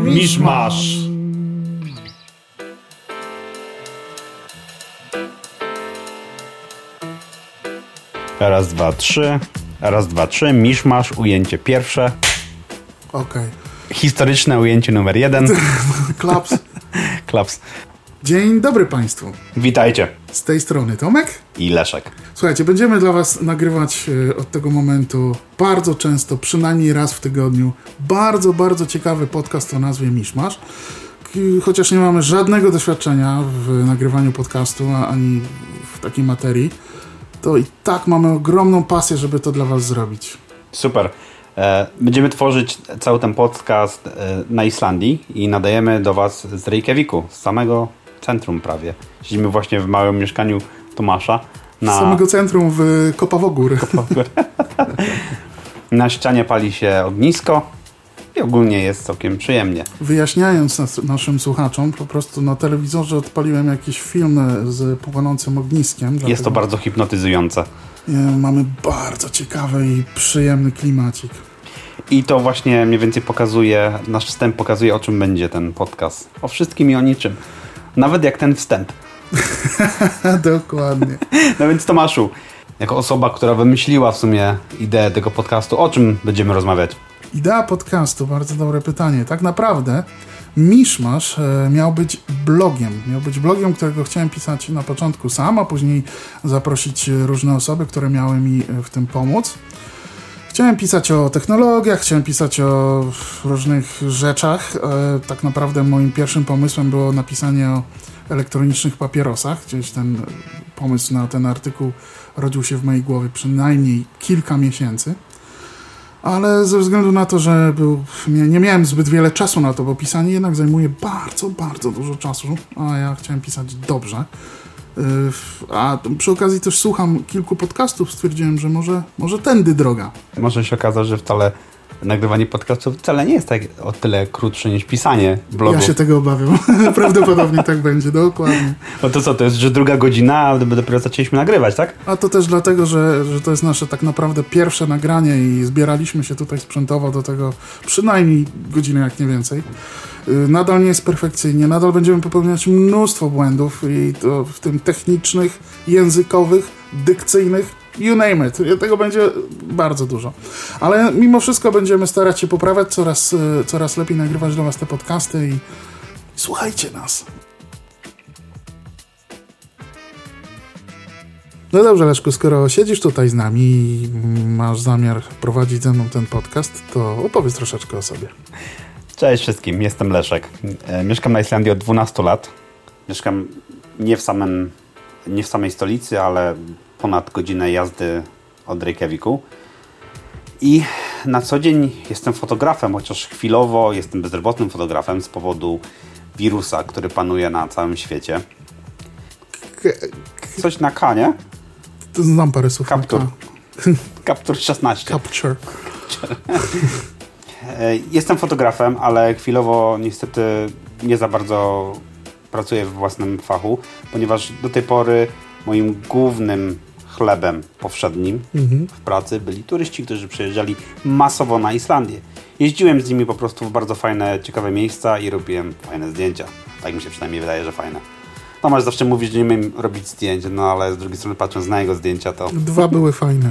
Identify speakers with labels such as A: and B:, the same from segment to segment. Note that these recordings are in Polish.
A: Miszmasz. Raz, dwa, trzy. Raz, dwa, trzy. Miszmasz, ujęcie pierwsze.
B: Okej.
A: Historyczne ujęcie numer jeden.
B: Klaps.
A: Klaps.
B: Dzień dobry Państwu.
A: Witajcie.
B: Z tej strony Tomek.
A: I Leszek.
B: Słuchajcie, będziemy dla Was nagrywać e, od tego momentu bardzo często, przynajmniej raz w tygodniu, bardzo, bardzo ciekawy podcast o nazwie Miszmasz. Chociaż nie mamy żadnego doświadczenia w nagrywaniu podcastu ani w takiej materii, to i tak mamy ogromną pasję, żeby to dla Was zrobić.
A: Super. E, Będziemy tworzyć cały ten podcast e, na Islandii i nadajemy do Was z Reykjaviku, z samego centrum prawie. Siedzimy właśnie w małym mieszkaniu Tomasza.
B: Z
A: Na,
B: samego centrum w Kopawogór.
A: na ścianie pali się ognisko i ogólnie jest całkiem przyjemnie.
B: Wyjaśniając nas, naszym słuchaczom, po prostu na telewizorze odpaliłem jakiś film z płonącym ogniskiem.
A: Jest to bardzo hipnotyzujące.
B: Mamy bardzo ciekawy i przyjemny klimacik.
A: I to właśnie mniej więcej pokazuje, nasz wstęp pokazuje o czym będzie ten podcast. O wszystkim i o niczym. Nawet jak ten wstęp.
B: Dokładnie.
A: No więc Tomaszu, jako osoba, która wymyśliła w sumie ideę tego podcastu, o czym będziemy rozmawiać?
B: Idea podcastu, bardzo dobre pytanie. Tak naprawdę Miszmasz e, miał być blogiem. Miał być blogiem, którego chciałem pisać na początku sam, a później zaprosić różne osoby, które miały mi e, w tym pomóc. Chciałem pisać o technologiach, chciałem pisać o różnych rzeczach. E, Tak naprawdę moim pierwszym pomysłem było napisanie o elektronicznych papierosach. Gdzieś ten pomysł na ten artykuł rodził się w mojej głowie przynajmniej kilka miesięcy. Ale ze względu na to, że był, nie, nie miałem zbyt wiele czasu na to, bo pisanie jednak zajmuje bardzo, bardzo dużo czasu, a ja chciałem pisać dobrze. Yy, A przy okazji też słucham kilku podcastów, stwierdziłem, że może, może tędy droga.
A: Może się okazać, że wcale nagrywanie podcastów wcale nie jest tak o tyle krótsze niż pisanie blogu.
B: Ja się tego obawiam. Prawdopodobnie tak będzie, dokładnie.
A: No to co, to jest, że druga godzina, ale dopiero zaczęliśmy nagrywać, tak?
B: A to też dlatego, że, że to jest nasze tak naprawdę pierwsze nagranie i zbieraliśmy się tutaj sprzętowo do tego przynajmniej godzinę, jak nie więcej. Yy, Nadal nie jest perfekcyjnie, nadal będziemy popełniać mnóstwo błędów i to w tym technicznych, językowych, dykcyjnych, you name it. Tego będzie bardzo dużo. Ale mimo wszystko będziemy starać się poprawiać, coraz, yy, coraz lepiej nagrywać dla Was te podcasty i słuchajcie nas. No dobrze, Leszku, skoro siedzisz tutaj z nami i masz zamiar prowadzić ze mną ten podcast, to opowiedz troszeczkę o sobie.
A: Cześć wszystkim, jestem Leszek. E, Mieszkam na Islandii od 12 lat. Mieszkam nie w, samym, nie w samej stolicy, ale ponad godzinę jazdy od Reykjaviku. I na co dzień jestem fotografem, chociaż chwilowo jestem bezrobotnym fotografem z powodu wirusa, który panuje na całym świecie. Coś na K, nie?
B: to znam parę słów. na
A: Capture. Capture 16.
B: Capture.
A: E, Jestem fotografem, ale chwilowo niestety nie za bardzo pracuję w własnym fachu, ponieważ do tej pory moim głównym chlebem powszednim w pracy byli turyści, którzy przyjeżdżali masowo na Islandię. Jeździłem z nimi po prostu w bardzo fajne, ciekawe miejsca i robiłem fajne zdjęcia. Tak mi się przynajmniej wydaje, że fajne. Tomasz zawsze mówi, że nie umiem robić zdjęć, no ale z drugiej strony patrząc na jego zdjęcia to
B: Dwa były fajne.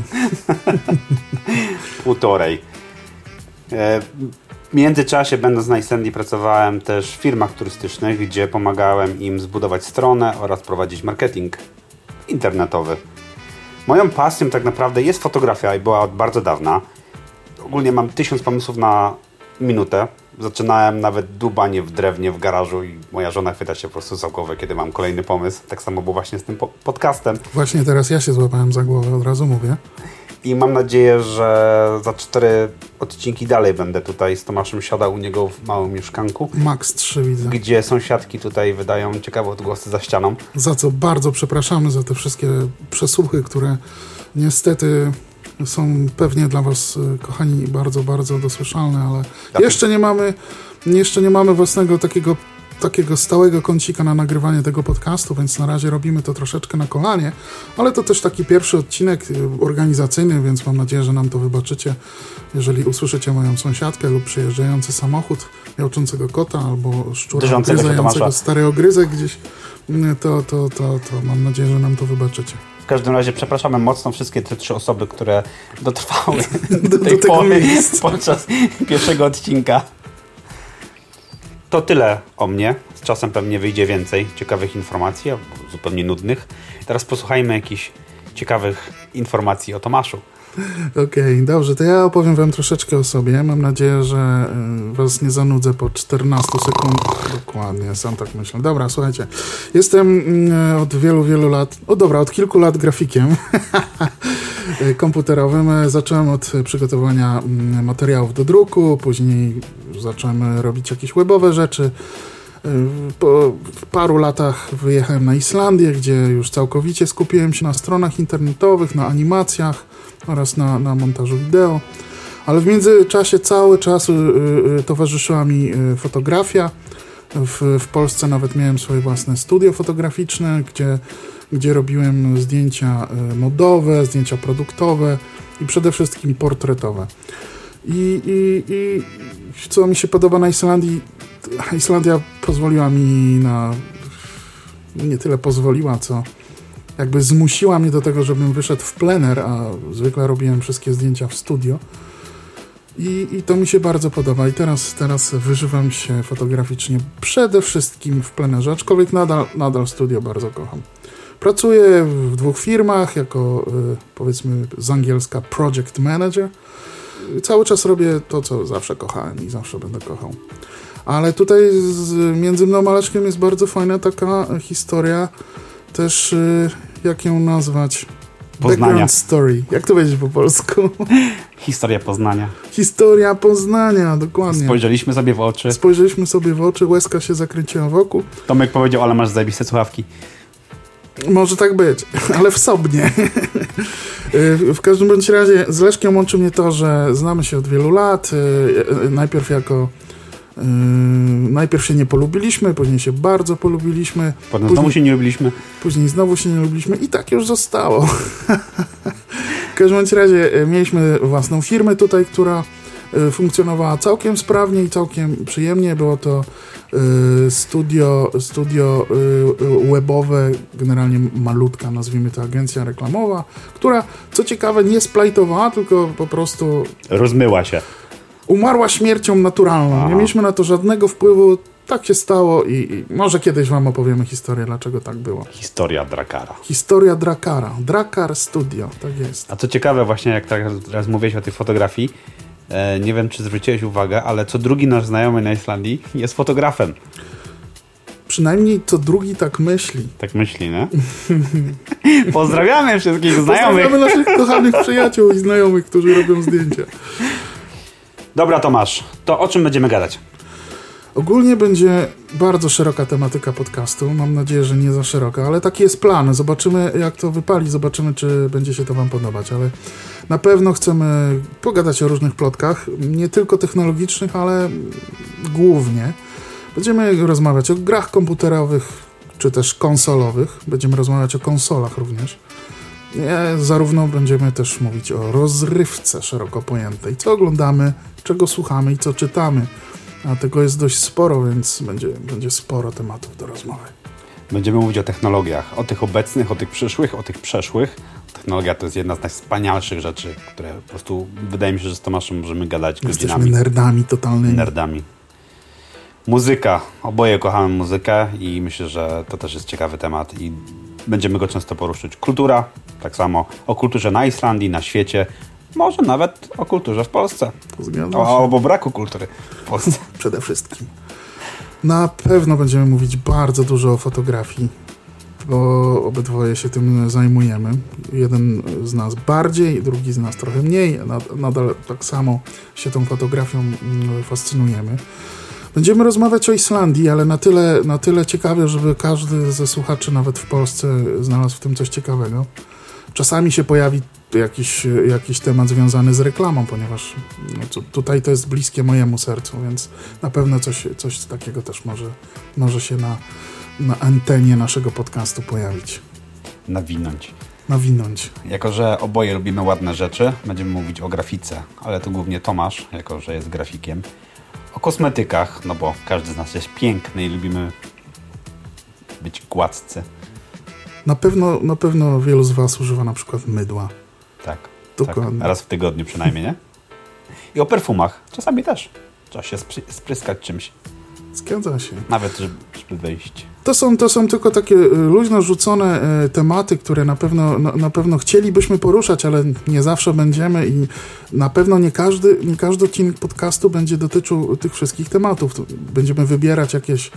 A: półtorej. E, W międzyczasie, będąc na pracowałem też w firmach turystycznych, gdzie pomagałem im zbudować stronę oraz prowadzić marketing internetowy. Moją pasją tak naprawdę jest fotografia i była od bardzo dawna. Ogólnie mam tysiąc pomysłów na minutę. Zaczynałem nawet dubanie w drewnie w garażu i moja żona chwyta się po prostu za głowę, kiedy mam kolejny pomysł. Tak samo było właśnie z tym po- podcastem.
B: Właśnie teraz ja się złapałem za głowę, od razu mówię.
A: I mam nadzieję, że za cztery odcinki dalej będę tutaj z Tomaszem siadał u niego w małym mieszkanku,
B: Max 3 widzę.
A: gdzie sąsiadki tutaj wydają ciekawe odgłosy za ścianą.
B: Za co bardzo przepraszamy za te wszystkie przesłuchy, które niestety są pewnie dla Was, y, kochani, bardzo, bardzo dosłyszalne, ale
A: Dlatego-
B: jeszcze nie mamy, jeszcze nie mamy własnego takiego takiego stałego kącika na nagrywanie tego podcastu, więc na razie robimy to troszeczkę na kolanie, ale to też taki pierwszy odcinek y, organizacyjny, więc mam nadzieję, że nam to wybaczycie, jeżeli usłyszycie moją sąsiadkę lub przejeżdżający samochód miałczącego kota albo szczura gryzającego stary ogryzek gdzieś, y, to, to, to, to mam nadzieję, że nam to wybaczycie.
A: W każdym razie przepraszamy mocno wszystkie te trzy osoby, które dotrwały
B: Do-
A: do tej
B: do
A: pory
B: miejsca.
A: podczas pierwszego odcinka. To tyle o mnie. Z czasem pewnie wyjdzie więcej ciekawych informacji, zupełnie nudnych. Teraz posłuchajmy jakichś ciekawych informacji o Tomaszu.
B: Okej, dobrze, to ja opowiem wam troszeczkę o sobie. Mam nadzieję, że y, was nie zanudzę po 14 sekundach. Dokładnie, sam tak myślę. Dobra, słuchajcie. Jestem mm, od wielu, wielu lat, o dobra, od kilku lat grafikiem y, komputerowym. E, Zacząłem od przygotowania mm, materiałów do druku, później zacząłem robić jakieś webowe rzeczy. Y, Po paru latach wyjechałem na Islandię, gdzie już całkowicie skupiłem się na stronach internetowych, na animacjach oraz na, na montażu wideo. Ale w międzyczasie cały czas y, y, towarzyszyła mi y, fotografia. W, w Polsce nawet miałem swoje własne studio fotograficzne, gdzie, gdzie robiłem zdjęcia y, modowe, zdjęcia produktowe i przede wszystkim portretowe. I, i, i co mi się podoba na Islandii, Islandia pozwoliła mi na. Nie tyle pozwoliła, co jakby zmusiła mnie do tego, żebym wyszedł w plener, a zwykle robiłem wszystkie zdjęcia w studio. I, I to mi się bardzo podoba. I teraz, teraz wyżywam się fotograficznie przede wszystkim w plenerze, aczkolwiek nadal, nadal studio bardzo kocham. Pracuję w dwóch firmach jako y, powiedzmy z angielska project manager. Cały czas robię to, co zawsze kochałem i zawsze będę kochał. Ale tutaj z, między mną a Leszkiem jest bardzo fajna taka historia, też y, jak ją nazwać?
A: Poznania.
B: Background story. Jak to powiedzieć po polsku?
A: Historia Poznania.
B: Historia Poznania, dokładnie.
A: Spojrzeliśmy sobie w oczy.
B: Spojrzeliśmy sobie w oczy, łezka się zakręciła wokół.
A: Tomek powiedział, ale masz zajebiste słuchawki.
B: Może tak być, ale wsobnie. Y, w każdym bądź razie z Leszkiem łączy mnie to, że znamy się od wielu lat. y, y, Najpierw jako. y, Najpierw się nie polubiliśmy, później się bardzo polubiliśmy,
A: Potem
B: Później-
A: znowu się nie lubiliśmy.
B: później znowu się nie lubiliśmy i tak już zostało. w każdym razie mieliśmy własną firmę tutaj, która funkcjonowała całkiem sprawnie i całkiem przyjemnie. Było to y, studio, studio y, y, webowe, generalnie malutka, nazwijmy to agencja reklamowa, która co ciekawe nie splajtowała, tylko po prostu
A: Rozmyła się.
B: umarła śmiercią naturalną. Nie
A: Aha.
B: mieliśmy na to żadnego wpływu. Tak się stało i, i może kiedyś wam opowiemy historię, dlaczego tak było.
A: Historia Drakara.
B: Historia Drakara. Drakar Studio, tak jest.
A: A co ciekawe, właśnie jak teraz, mówiłeś o tej fotografii, nie wiem, czy zwróciłeś uwagę, ale co drugi nasz znajomy na Islandii jest fotografem.
B: Przynajmniej co drugi tak myśli.
A: Tak myśli, nie? Pozdrawiamy wszystkich znajomych.
B: Pozdrawiamy naszych kochanych przyjaciół i znajomych, którzy robią zdjęcia.
A: Dobra, Tomasz, to o czym będziemy gadać?
B: Ogólnie będzie bardzo szeroka tematyka podcastu. Mam nadzieję, że nie za szeroka, ale taki jest plan. Zobaczymy, jak to wypali, zobaczymy, czy będzie się to Wam podobać. Ale na pewno chcemy pogadać o różnych plotkach, nie tylko technologicznych, ale głównie. Będziemy rozmawiać o grach komputerowych, czy też konsolowych. Będziemy rozmawiać o konsolach również. Nie, zarówno będziemy też mówić o rozrywce szeroko pojętej. Co oglądamy, czego słuchamy i co czytamy. A tego jest dość sporo, więc będzie, będzie sporo tematów do rozmowy.
A: Będziemy mówić o technologiach, o tych obecnych, o tych przyszłych, o tych przeszłych. Technologia to jest jedna z najwspanialszych rzeczy, które po prostu wydaje mi się, że z Tomaszem możemy gadać
B: Jesteśmy
A: godzinami.
B: nerdami totalnymi.
A: Nerdami. Muzyka. Oboje kochamy muzykę i myślę, że to też jest ciekawy temat i będziemy go często poruszyć. Kultura, tak samo. O kulturze na Islandii, na świecie. Może nawet o kulturze w Polsce.
B: Zgadzam się.
A: O, albo braku kultury w Polsce.
B: Przede wszystkim. Na pewno będziemy mówić bardzo dużo o fotografii, bo obydwoje się tym zajmujemy. Jeden z nas bardziej, drugi z nas trochę mniej. Nad- Nadal tak samo się tą fotografią mm, fascynujemy. Będziemy rozmawiać o Islandii, ale na tyle, na tyle ciekawie, żeby każdy ze słuchaczy, nawet w Polsce, znalazł w tym coś ciekawego. Czasami się pojawi jakiś, jakiś temat związany z reklamą, ponieważ no, tutaj to jest bliskie mojemu sercu, więc na pewno coś, coś takiego też może, może się na, na antenie naszego podcastu pojawić.
A: Nawinąć.
B: Nawinąć.
A: Jako, że oboje lubimy ładne rzeczy, będziemy mówić o grafice, ale to głównie Tomasz, jako, że jest grafikiem. O kosmetykach, no bo każdy z nas jest piękny i lubimy być gładcy.
B: Na pewno, na pewno wielu z Was używa na przykład mydła.
A: Tak.
B: Dokładnie.
A: Tak, raz w tygodniu przynajmniej, nie? I o perfumach. Czasami też. Trzeba się spryskać czymś.
B: Zgadza się.
A: Nawet, żeby, żeby wyjść.
B: To są, to są tylko takie y, luźno rzucone y, tematy, które na pewno, na, na, pewno chcielibyśmy poruszać, ale nie zawsze będziemy i na pewno nie każdy, nie każdy odcinek podcastu będzie dotyczył tych wszystkich tematów. Będziemy wybierać jakieś,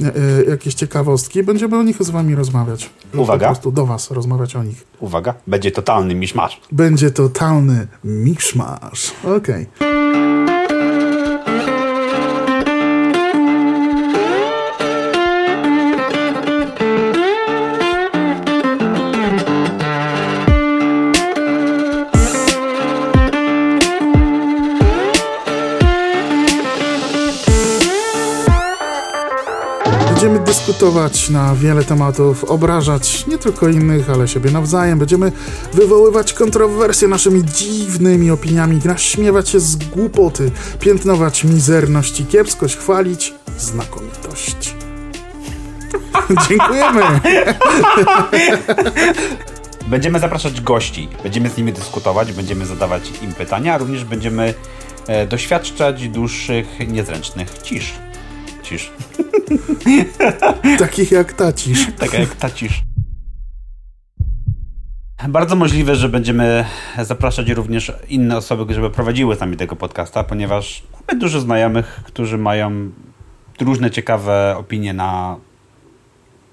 B: y, jakieś ciekawostki, będziemy o nich z wami rozmawiać.
A: Uwaga.
B: Po prostu do was rozmawiać o nich.
A: Uwaga, będzie totalny miszmasz.
B: Będzie totalny miszmasz. Okej. Okay. Dyskutować na wiele tematów, obrażać nie tylko innych, ale siebie nawzajem. Będziemy wywoływać kontrowersje naszymi dziwnymi opiniami, naśmiewać się z głupoty, piętnować mizerność i kiepskość, chwalić znakomitość. Dziękujemy.
A: Będziemy zapraszać gości, będziemy z nimi dyskutować, będziemy zadawać im pytania, a również będziemy e, doświadczać dłuższych, niezręcznych cisz. Cisz.
B: Takich jak tacisz.
A: Taka jak tacisz. Bardzo możliwe, że będziemy zapraszać również inne osoby, żeby prowadziły z nami tego podcasta, ponieważ mamy dużo znajomych, którzy mają różne ciekawe opinie na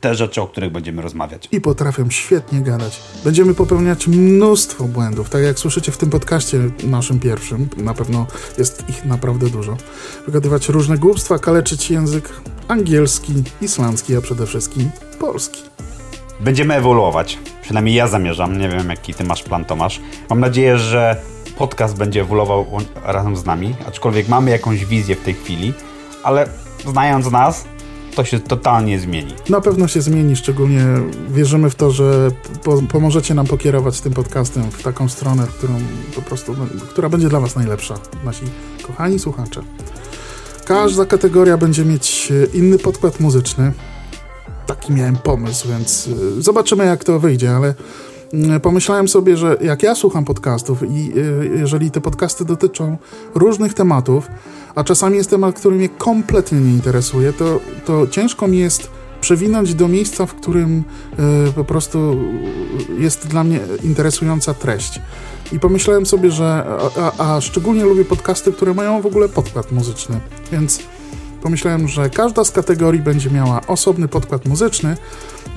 A: te rzeczy, o których będziemy rozmawiać.
B: I potrafią świetnie gadać. Będziemy popełniać mnóstwo błędów, tak jak słyszycie w tym podcaście naszym pierwszym, na pewno jest ich naprawdę dużo. Wygadywać różne głupstwa, kaleczyć język angielski, islandzki, a przede wszystkim polski.
A: Będziemy ewoluować. Przynajmniej ja zamierzam. Nie wiem, jaki ty masz plan, Tomasz. Mam nadzieję, że podcast będzie ewoluował razem z nami, aczkolwiek mamy jakąś wizję w tej chwili, ale znając nas, to się totalnie zmieni.
B: Na pewno się zmieni, szczególnie wierzymy w to, że po, pomożecie nam pokierować tym podcastem w taką stronę, którą po prostu, która będzie dla Was najlepsza, nasi kochani słuchacze. Każda kategoria będzie mieć e, inny podkład muzyczny. Taki miałem pomysł, więc e, zobaczymy jak to wyjdzie, ale pomyślałem sobie, że jak ja słucham podcastów i e, jeżeli te podcasty dotyczą różnych tematów, a czasami jest temat, który mnie kompletnie nie interesuje, to, to ciężko mi jest przewinąć do miejsca, w którym po prostu jest dla mnie interesująca treść. I pomyślałem sobie, że a, a, szczególnie lubię podcasty, które mają w ogóle podkład muzyczny, więc pomyślałem, że każda z kategorii będzie miała osobny podkład muzyczny,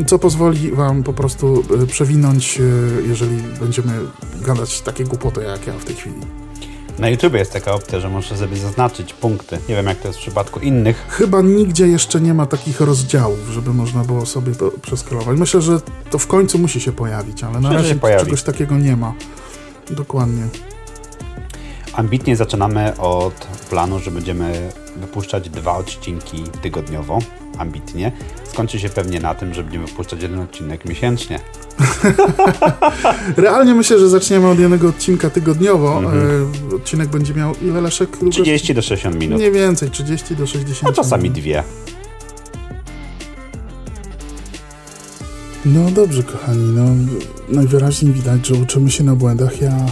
B: co pozwoli Wam po prostu e, przewinąć, e, jeżeli będziemy gadać takie głupoty jak ja w tej chwili.
A: Na YouTube jest taka opcja, że możesz sobie zaznaczyć punkty. Nie wiem, jak to jest w przypadku innych.
B: Chyba nigdzie jeszcze nie ma takich rozdziałów, żeby można było sobie to przeskrolować. Myślę, że to w końcu musi się pojawić, ale na razie czegoś takiego nie ma. Dokładnie.
A: Ambitnie zaczynamy od planu, że będziemy wypuszczać dwa odcinki tygodniowo. Ambitnie. Skończy się pewnie na tym, że będziemy wypuszczać jeden odcinek miesięcznie.
B: Realnie myślę, że zaczniemy od jednego odcinka tygodniowo. Mhm. E, odcinek będzie miał ile Leszek?
A: 30 do 60 minut.
B: Nie więcej, 30 do 60
A: A czasami minut. dwie.
B: No dobrze, kochani, no najwyraźniej widać, że uczymy się na błędach. Ja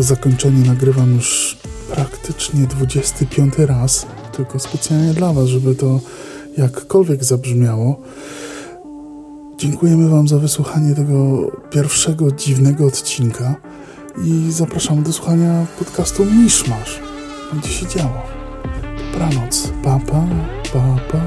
B: to zakończenie nagrywam już praktycznie 25 raz, tylko specjalnie dla Was, żeby to jakkolwiek zabrzmiało. Dziękujemy Wam za wysłuchanie tego pierwszego dziwnego odcinka i zapraszamy do słuchania podcastu Miszmasz. Będzie się działo. Dobranoc. Pa, pa, pa, pa.